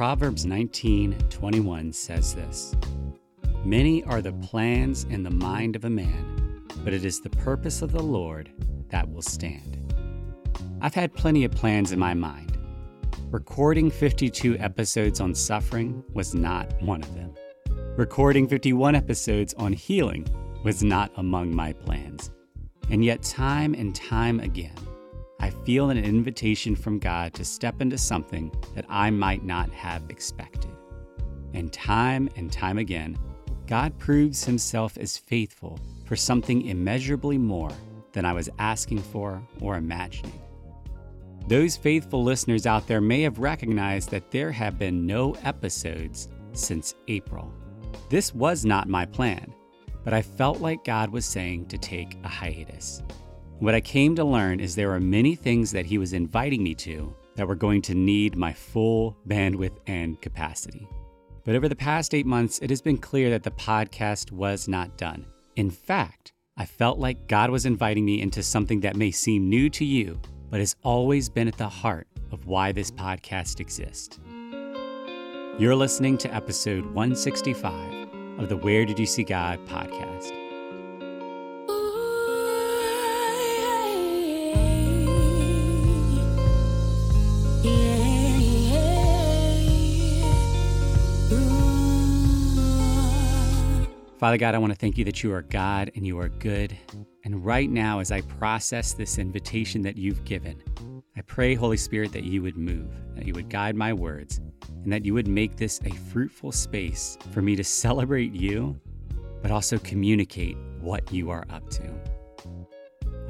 Proverbs 19:21 says this. Many are the plans in the mind of a man, but it is the purpose of the Lord that will stand. I've had plenty of plans in my mind. Recording 52 episodes on suffering was not one of them. Recording 51 episodes on healing was not among my plans. And yet, time and time again, I feel an invitation from God to step into something that I might not have expected. And time and time again, God proves himself as faithful for something immeasurably more than I was asking for or imagining. Those faithful listeners out there may have recognized that there have been no episodes since April. This was not my plan, but I felt like God was saying to take a hiatus. What I came to learn is there are many things that He was inviting me to that were going to need my full bandwidth and capacity. But over the past eight months, it has been clear that the podcast was not done. In fact, I felt like God was inviting me into something that may seem new to you, but has always been at the heart of why this podcast exists. You're listening to episode 165 of the Where Did You See God podcast. Father God, I want to thank you that you are God and you are good. And right now, as I process this invitation that you've given, I pray, Holy Spirit, that you would move, that you would guide my words, and that you would make this a fruitful space for me to celebrate you, but also communicate what you are up to.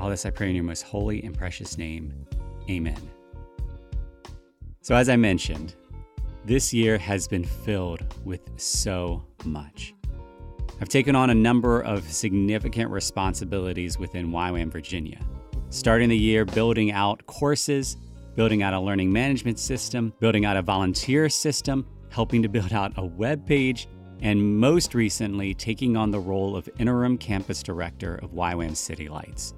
All this I pray in your most holy and precious name. Amen. So, as I mentioned, this year has been filled with so much. I've taken on a number of significant responsibilities within YWAM Virginia. Starting the year building out courses, building out a learning management system, building out a volunteer system, helping to build out a web page, and most recently taking on the role of interim campus director of YWAM City Lights.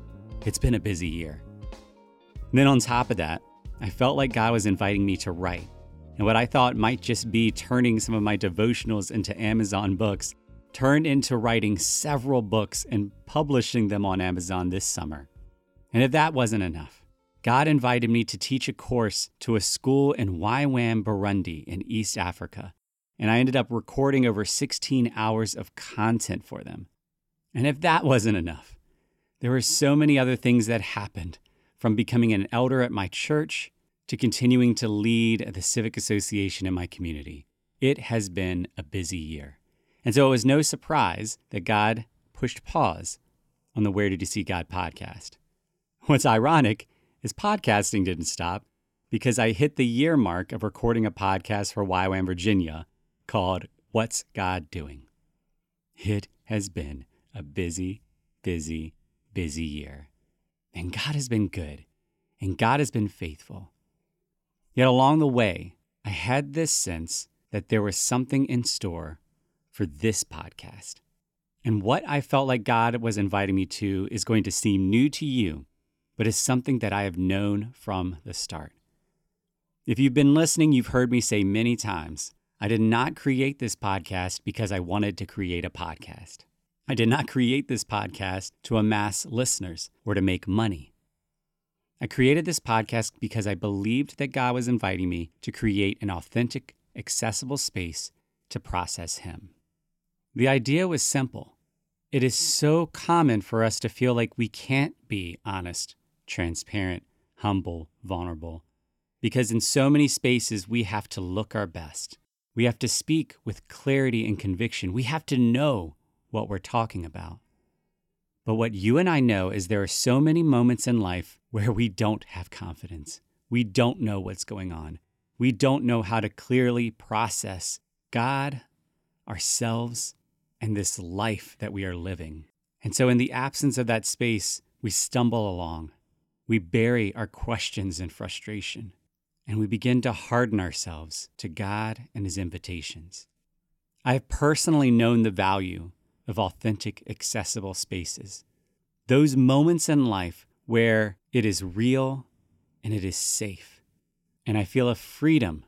It's been a busy year. And then on top of that, I felt like God was inviting me to write. And what I thought might just be turning some of my devotionals into Amazon books turned into writing several books and publishing them on Amazon this summer. And if that wasn't enough, God invited me to teach a course to a school in YWAM, Burundi, in East Africa. And I ended up recording over 16 hours of content for them. And if that wasn't enough, there were so many other things that happened from becoming an elder at my church to continuing to lead the civic association in my community. It has been a busy year. And so it was no surprise that God pushed pause on the Where Did You See God podcast. What's ironic is podcasting didn't stop because I hit the year mark of recording a podcast for YWAM Virginia called What's God Doing? It has been a busy, busy, busy year. And God has been good, and God has been faithful. Yet along the way, I had this sense that there was something in store for this podcast. And what I felt like God was inviting me to is going to seem new to you, but is something that I have known from the start. If you've been listening, you've heard me say many times I did not create this podcast because I wanted to create a podcast. I did not create this podcast to amass listeners or to make money. I created this podcast because I believed that God was inviting me to create an authentic, accessible space to process Him. The idea was simple. It is so common for us to feel like we can't be honest, transparent, humble, vulnerable, because in so many spaces we have to look our best. We have to speak with clarity and conviction. We have to know what we're talking about. But what you and I know is there are so many moments in life where we don't have confidence. We don't know what's going on. We don't know how to clearly process God, ourselves, and this life that we are living. And so, in the absence of that space, we stumble along. We bury our questions and frustration, and we begin to harden ourselves to God and His invitations. I have personally known the value of authentic, accessible spaces. Those moments in life where it is real and it is safe. And I feel a freedom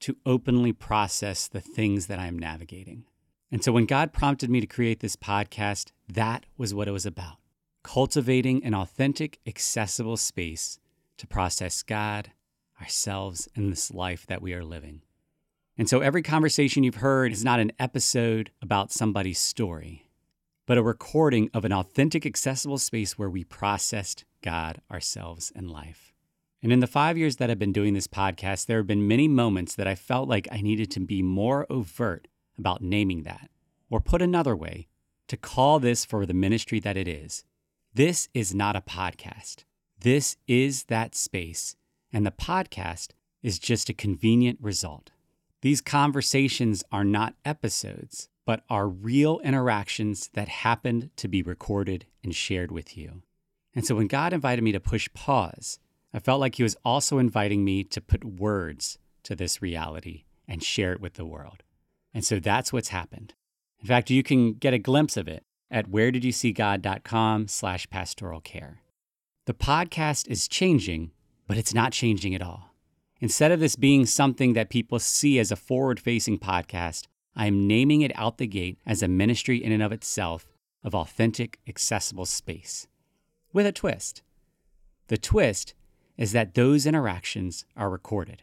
to openly process the things that I'm navigating. And so when God prompted me to create this podcast, that was what it was about cultivating an authentic, accessible space to process God, ourselves, and this life that we are living. And so every conversation you've heard is not an episode about somebody's story, but a recording of an authentic, accessible space where we processed God, ourselves, and life. And in the five years that I've been doing this podcast, there have been many moments that I felt like I needed to be more overt about naming that. Or put another way, to call this for the ministry that it is. This is not a podcast. This is that space, and the podcast is just a convenient result. These conversations are not episodes, but are real interactions that happened to be recorded and shared with you. And so when God invited me to push pause, I felt like He was also inviting me to put words to this reality and share it with the world. And so that's what's happened. In fact, you can get a glimpse of it at wheredidyouseeGod.com slash pastoral care. The podcast is changing, but it's not changing at all. Instead of this being something that people see as a forward facing podcast, I am naming it out the gate as a ministry in and of itself of authentic, accessible space. With a twist. The twist is that those interactions are recorded.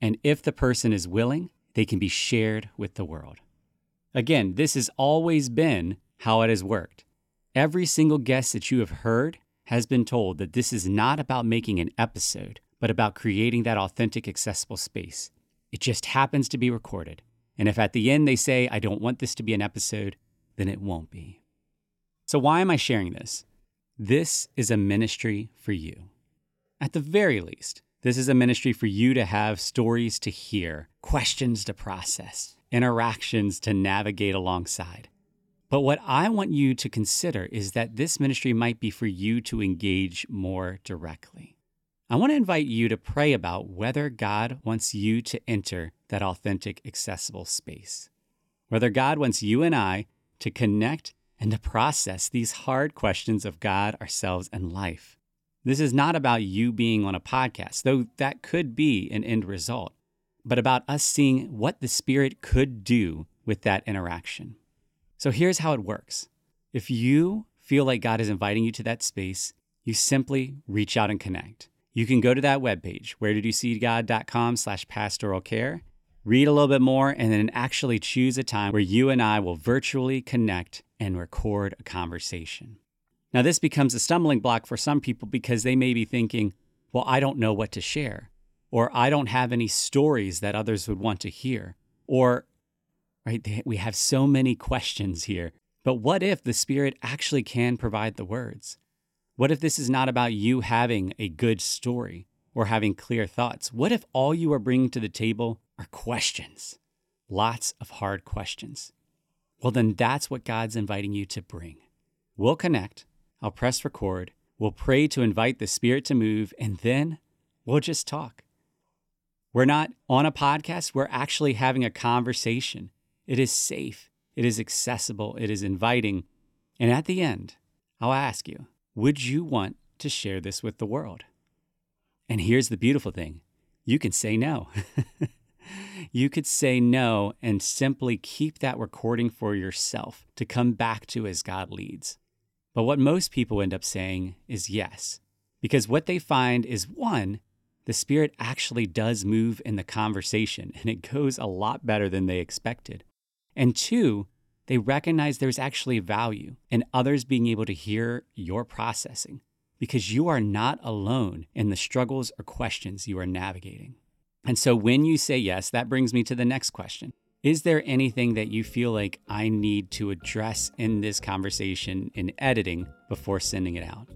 And if the person is willing, they can be shared with the world. Again, this has always been how it has worked. Every single guest that you have heard has been told that this is not about making an episode, but about creating that authentic, accessible space. It just happens to be recorded. And if at the end they say, I don't want this to be an episode, then it won't be. So, why am I sharing this? This is a ministry for you. At the very least, this is a ministry for you to have stories to hear, questions to process, interactions to navigate alongside. But what I want you to consider is that this ministry might be for you to engage more directly. I want to invite you to pray about whether God wants you to enter that authentic, accessible space. Whether God wants you and I to connect and to process these hard questions of God, ourselves, and life. This is not about you being on a podcast, though that could be an end result, but about us seeing what the Spirit could do with that interaction. So here's how it works if you feel like God is inviting you to that space, you simply reach out and connect you can go to that webpage, where did you see God.com slash pastoral care, read a little bit more, and then actually choose a time where you and I will virtually connect and record a conversation. Now, this becomes a stumbling block for some people because they may be thinking, well, I don't know what to share, or I don't have any stories that others would want to hear, or, right, we have so many questions here. But what if the Spirit actually can provide the words? What if this is not about you having a good story or having clear thoughts? What if all you are bringing to the table are questions? Lots of hard questions. Well, then that's what God's inviting you to bring. We'll connect. I'll press record. We'll pray to invite the Spirit to move, and then we'll just talk. We're not on a podcast, we're actually having a conversation. It is safe, it is accessible, it is inviting. And at the end, I'll ask you would you want to share this with the world? And here's the beautiful thing you can say no. you could say no and simply keep that recording for yourself to come back to as God leads. But what most people end up saying is yes, because what they find is one, the Spirit actually does move in the conversation and it goes a lot better than they expected. And two, they recognize there's actually value in others being able to hear your processing because you are not alone in the struggles or questions you are navigating. And so when you say yes, that brings me to the next question. Is there anything that you feel like I need to address in this conversation in editing before sending it out?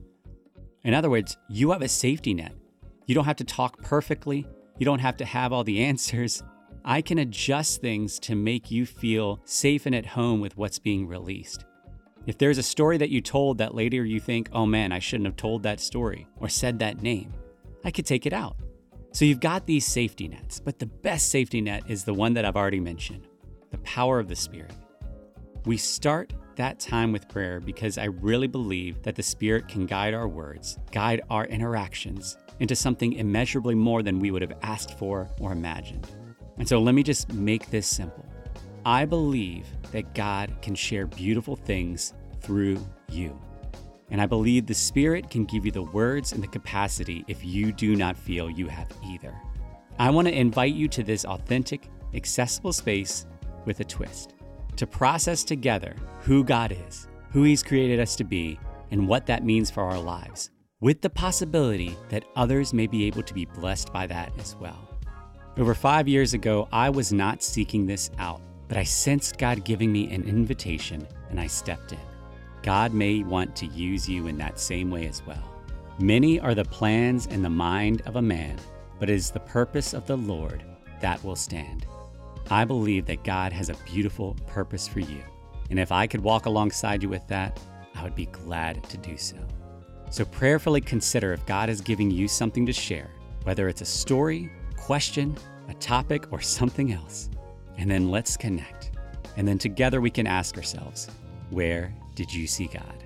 In other words, you have a safety net. You don't have to talk perfectly. You don't have to have all the answers. I can adjust things to make you feel safe and at home with what's being released. If there's a story that you told that later you think, oh man, I shouldn't have told that story or said that name, I could take it out. So you've got these safety nets, but the best safety net is the one that I've already mentioned the power of the Spirit. We start that time with prayer because I really believe that the Spirit can guide our words, guide our interactions into something immeasurably more than we would have asked for or imagined. And so let me just make this simple. I believe that God can share beautiful things through you. And I believe the Spirit can give you the words and the capacity if you do not feel you have either. I want to invite you to this authentic, accessible space with a twist to process together who God is, who He's created us to be, and what that means for our lives, with the possibility that others may be able to be blessed by that as well. Over five years ago, I was not seeking this out, but I sensed God giving me an invitation and I stepped in. God may want to use you in that same way as well. Many are the plans in the mind of a man, but it is the purpose of the Lord that will stand. I believe that God has a beautiful purpose for you. And if I could walk alongside you with that, I would be glad to do so. So prayerfully consider if God is giving you something to share, whether it's a story, question, a topic, or something else. And then let's connect. And then together we can ask ourselves, where did you see God?